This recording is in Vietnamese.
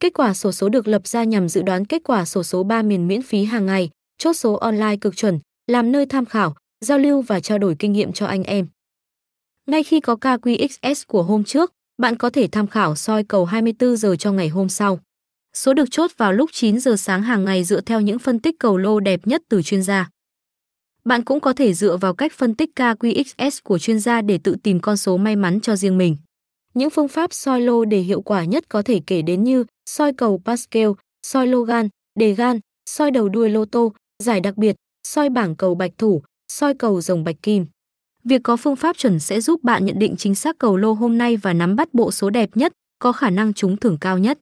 Kết quả sổ số được lập ra nhằm dự đoán kết quả sổ số 3 miền miễn phí hàng ngày, chốt số online cực chuẩn, làm nơi tham khảo, giao lưu và trao đổi kinh nghiệm cho anh em. Ngay khi có KQXS của hôm trước, bạn có thể tham khảo soi cầu 24 giờ cho ngày hôm sau. Số được chốt vào lúc 9 giờ sáng hàng ngày dựa theo những phân tích cầu lô đẹp nhất từ chuyên gia. Bạn cũng có thể dựa vào cách phân tích KQXS của chuyên gia để tự tìm con số may mắn cho riêng mình. Những phương pháp soi lô để hiệu quả nhất có thể kể đến như soi cầu Pascal, soi lô gan, đề gan, soi đầu đuôi lô tô, giải đặc biệt, soi bảng cầu bạch thủ, soi cầu rồng bạch kim. Việc có phương pháp chuẩn sẽ giúp bạn nhận định chính xác cầu lô hôm nay và nắm bắt bộ số đẹp nhất, có khả năng trúng thưởng cao nhất.